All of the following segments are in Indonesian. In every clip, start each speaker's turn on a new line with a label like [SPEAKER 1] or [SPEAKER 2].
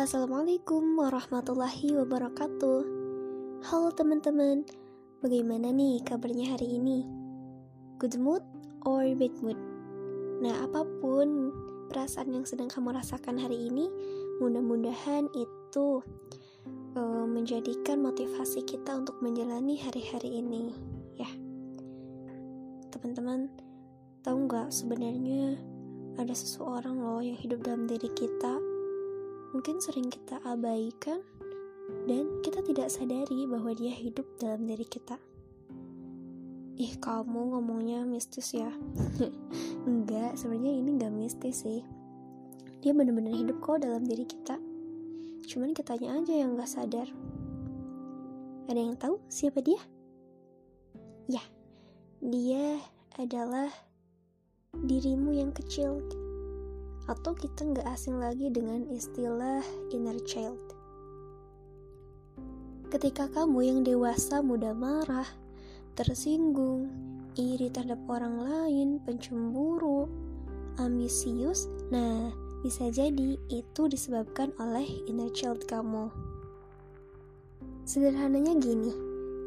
[SPEAKER 1] Assalamualaikum warahmatullahi wabarakatuh. Halo teman-teman, bagaimana nih kabarnya hari ini? Good mood or bad mood? Nah, apa pun perasaan yang sedang kamu rasakan hari ini, mudah-mudahan itu uh, menjadikan motivasi kita untuk menjalani hari-hari ini, ya. Teman-teman, tahu nggak sebenarnya ada seseorang loh yang hidup dalam diri kita mungkin sering kita abaikan dan kita tidak sadari bahwa dia hidup dalam diri kita. Ih, kamu ngomongnya mistis ya? enggak, sebenarnya ini enggak mistis sih. Dia benar-benar hidup kok dalam diri kita. Cuman kitanya aja yang enggak sadar. Ada yang tahu siapa dia? Ya, dia adalah dirimu yang kecil atau kita nggak asing lagi dengan istilah inner child. Ketika kamu yang dewasa mudah marah, tersinggung, iri terhadap orang lain, pencemburu, ambisius, nah bisa jadi itu disebabkan oleh inner child kamu. Sederhananya gini,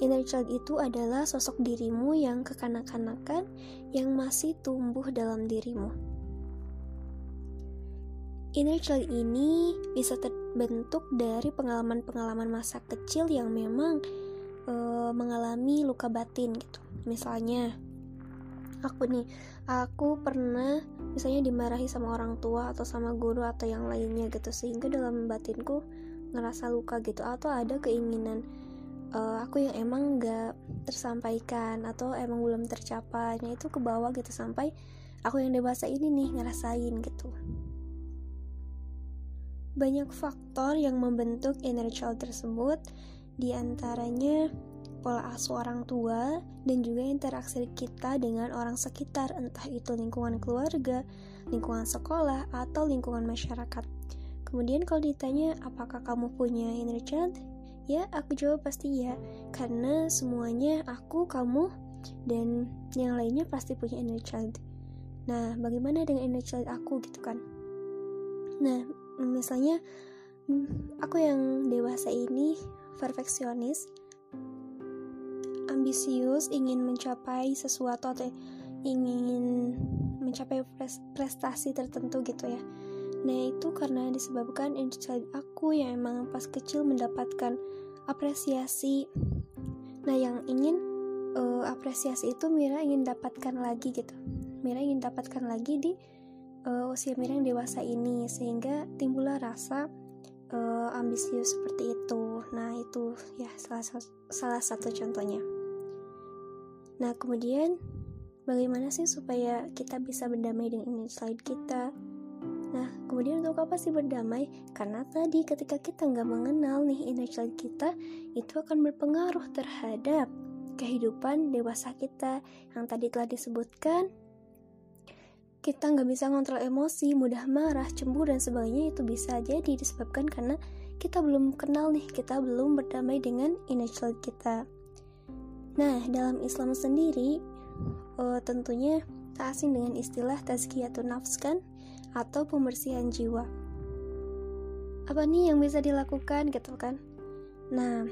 [SPEAKER 1] inner child itu adalah sosok dirimu yang kekanak-kanakan yang masih tumbuh dalam dirimu. Inner child ini bisa terbentuk dari pengalaman-pengalaman masa kecil yang memang e, mengalami luka batin gitu. Misalnya, aku nih, aku pernah misalnya dimarahi sama orang tua atau sama guru atau yang lainnya gitu sehingga dalam batinku ngerasa luka gitu atau ada keinginan uh, aku yang emang gak tersampaikan atau emang belum tercapai nah itu ke bawah gitu sampai aku yang dewasa ini nih ngerasain gitu banyak faktor yang membentuk inner child tersebut, di antaranya pola asuh orang tua dan juga interaksi kita dengan orang sekitar, entah itu lingkungan keluarga, lingkungan sekolah, atau lingkungan masyarakat. Kemudian kalau ditanya apakah kamu punya inner child, ya aku jawab pasti ya, karena semuanya aku, kamu, dan yang lainnya pasti punya inner child. Nah, bagaimana dengan inner child aku gitu kan? Nah, misalnya hmm, aku yang dewasa ini perfeksionis ambisius ingin mencapai sesuatu atau ingin mencapai prestasi tertentu gitu ya. Nah itu karena disebabkan inside aku yang emang pas kecil mendapatkan apresiasi. Nah yang ingin uh, apresiasi itu Mira ingin dapatkan lagi gitu. Mira ingin dapatkan lagi di uh, usia yang dewasa ini sehingga timbullah rasa uh, ambisius seperti itu. Nah, itu ya salah salah satu contohnya. Nah, kemudian bagaimana sih supaya kita bisa berdamai dengan slide kita? Nah, kemudian untuk apa sih berdamai? Karena tadi ketika kita nggak mengenal nih inner child kita, itu akan berpengaruh terhadap kehidupan dewasa kita yang tadi telah disebutkan kita nggak bisa ngontrol emosi, mudah marah, cemburu dan sebagainya itu bisa jadi disebabkan karena kita belum kenal nih, kita belum berdamai dengan inner child kita. Nah, dalam Islam sendiri uh, tentunya tak asing dengan istilah tazkiyatun nafs kan atau pembersihan jiwa. Apa nih yang bisa dilakukan gitu kan? Nah,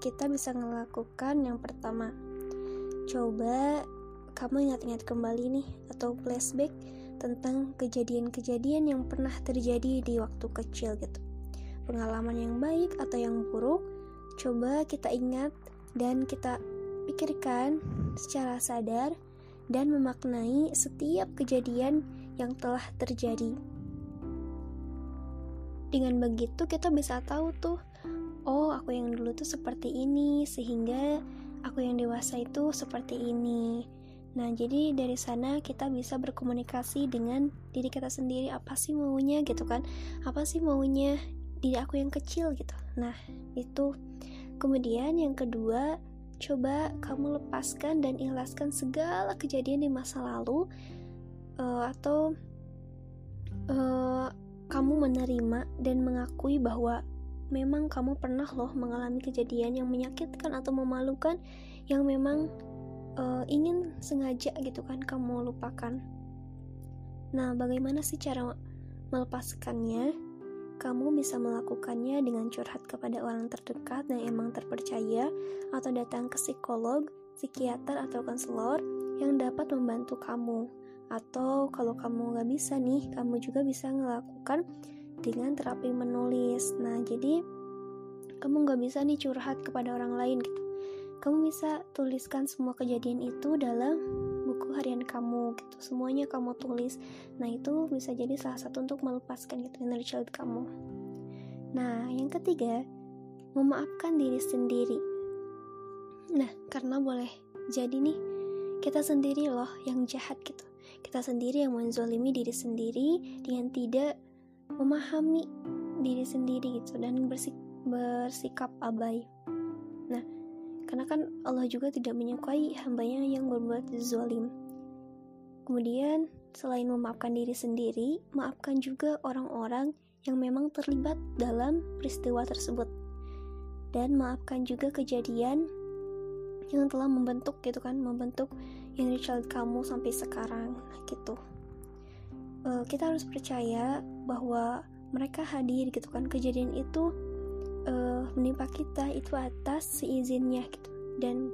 [SPEAKER 1] kita bisa melakukan yang pertama. Coba kamu ingat-ingat kembali nih atau flashback tentang kejadian-kejadian yang pernah terjadi di waktu kecil gitu. Pengalaman yang baik atau yang buruk, coba kita ingat dan kita pikirkan secara sadar dan memaknai setiap kejadian yang telah terjadi. Dengan begitu kita bisa tahu tuh, oh aku yang dulu tuh seperti ini sehingga aku yang dewasa itu seperti ini Nah, jadi dari sana kita bisa berkomunikasi dengan diri kita sendiri apa sih maunya gitu kan? Apa sih maunya diri aku yang kecil gitu. Nah, itu. Kemudian yang kedua, coba kamu lepaskan dan ikhlaskan segala kejadian di masa lalu uh, atau uh, kamu menerima dan mengakui bahwa memang kamu pernah loh mengalami kejadian yang menyakitkan atau memalukan yang memang sengaja gitu kan kamu lupakan. Nah, bagaimana sih cara melepaskannya? kamu bisa melakukannya dengan curhat kepada orang terdekat yang emang terpercaya atau datang ke psikolog, psikiater atau konselor yang dapat membantu kamu. Atau kalau kamu nggak bisa nih, kamu juga bisa melakukan dengan terapi menulis. Nah, jadi kamu nggak bisa nih curhat kepada orang lain gitu. Kamu bisa tuliskan semua kejadian itu dalam buku harian kamu gitu. Semuanya kamu tulis. Nah itu bisa jadi salah satu untuk melepaskan gitu inner child kamu. Nah yang ketiga memaafkan diri sendiri. Nah karena boleh jadi nih kita sendiri loh yang jahat gitu. Kita sendiri yang menzolimi diri sendiri dengan tidak memahami diri sendiri gitu dan bersik bersikap abai. Nah karena kan Allah juga tidak menyukai hambanya yang berbuat zalim. Kemudian, selain memaafkan diri sendiri, maafkan juga orang-orang yang memang terlibat dalam peristiwa tersebut. Dan maafkan juga kejadian yang telah membentuk gitu kan, membentuk yang child kamu sampai sekarang gitu. Uh, kita harus percaya bahwa mereka hadir gitu kan kejadian itu uh, menimpa kita itu atas seizinnya gitu. Dan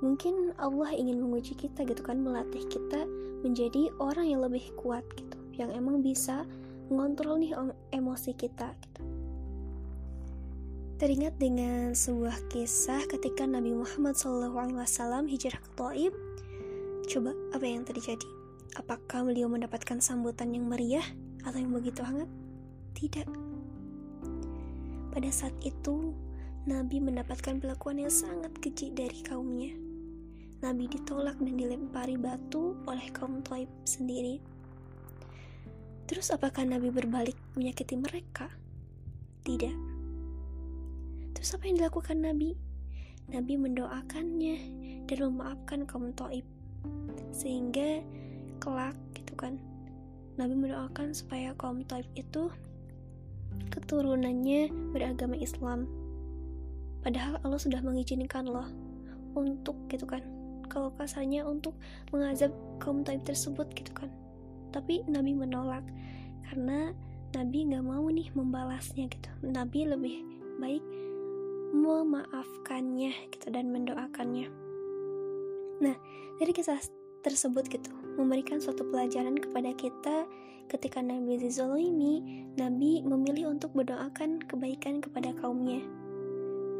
[SPEAKER 1] mungkin Allah ingin menguji kita gitu kan melatih kita menjadi orang yang lebih kuat gitu yang emang bisa mengontrol nih emosi kita gitu. Teringat dengan sebuah kisah ketika Nabi Muhammad SAW hijrah ke Taib coba apa yang terjadi? Apakah beliau mendapatkan sambutan yang meriah atau yang begitu hangat? Tidak pada saat itu, Nabi mendapatkan perlakuan yang sangat keji dari kaumnya. Nabi ditolak dan dilempari batu oleh kaum Taib sendiri. Terus apakah Nabi berbalik menyakiti mereka? Tidak. Terus apa yang dilakukan Nabi? Nabi mendoakannya dan memaafkan kaum Taib. Sehingga kelak gitu kan. Nabi mendoakan supaya kaum Taib itu keturunannya beragama Islam. Padahal Allah sudah mengizinkan loh untuk gitu kan. Kalau kasarnya untuk mengazab kaum Taib tersebut gitu kan. Tapi Nabi menolak karena Nabi nggak mau nih membalasnya gitu. Nabi lebih baik memaafkannya gitu dan mendoakannya. Nah, dari kisah tersebut gitu memberikan suatu pelajaran kepada kita ketika Nabi dizolimi, Nabi memilih untuk berdoakan kebaikan kepada kaumnya.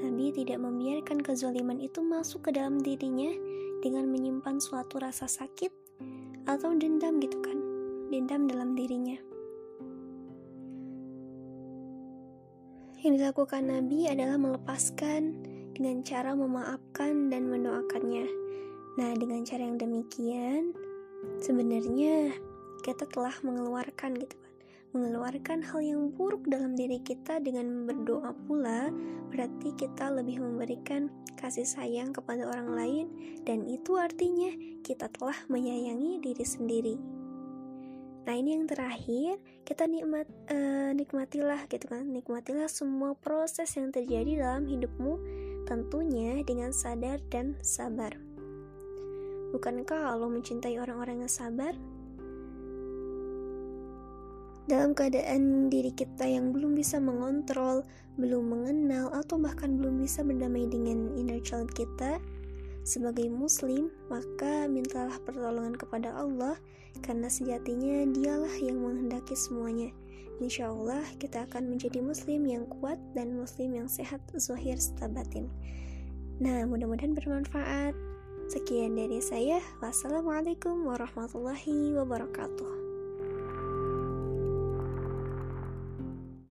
[SPEAKER 1] Nabi tidak membiarkan kezaliman itu masuk ke dalam dirinya dengan menyimpan suatu rasa sakit atau dendam gitu kan, dendam dalam dirinya. Yang dilakukan Nabi adalah melepaskan dengan cara memaafkan dan mendoakannya. Nah, dengan cara yang demikian, sebenarnya kita telah mengeluarkan gitu kan. Mengeluarkan hal yang buruk dalam diri kita dengan berdoa pula berarti kita lebih memberikan kasih sayang kepada orang lain dan itu artinya kita telah menyayangi diri sendiri. Nah ini yang terakhir kita nikmat uh, nikmatilah gitu kan. Nikmatilah semua proses yang terjadi dalam hidupmu tentunya dengan sadar dan sabar. Bukankah Allah mencintai orang-orang yang sabar dalam keadaan diri kita yang belum bisa mengontrol, belum mengenal, atau bahkan belum bisa berdamai dengan inner child kita, sebagai muslim, maka mintalah pertolongan kepada Allah karena sejatinya dialah yang menghendaki semuanya. Insya Allah kita akan menjadi muslim yang kuat dan muslim yang sehat zahir serta batin. Nah, mudah-mudahan bermanfaat. Sekian dari saya. Wassalamualaikum warahmatullahi wabarakatuh.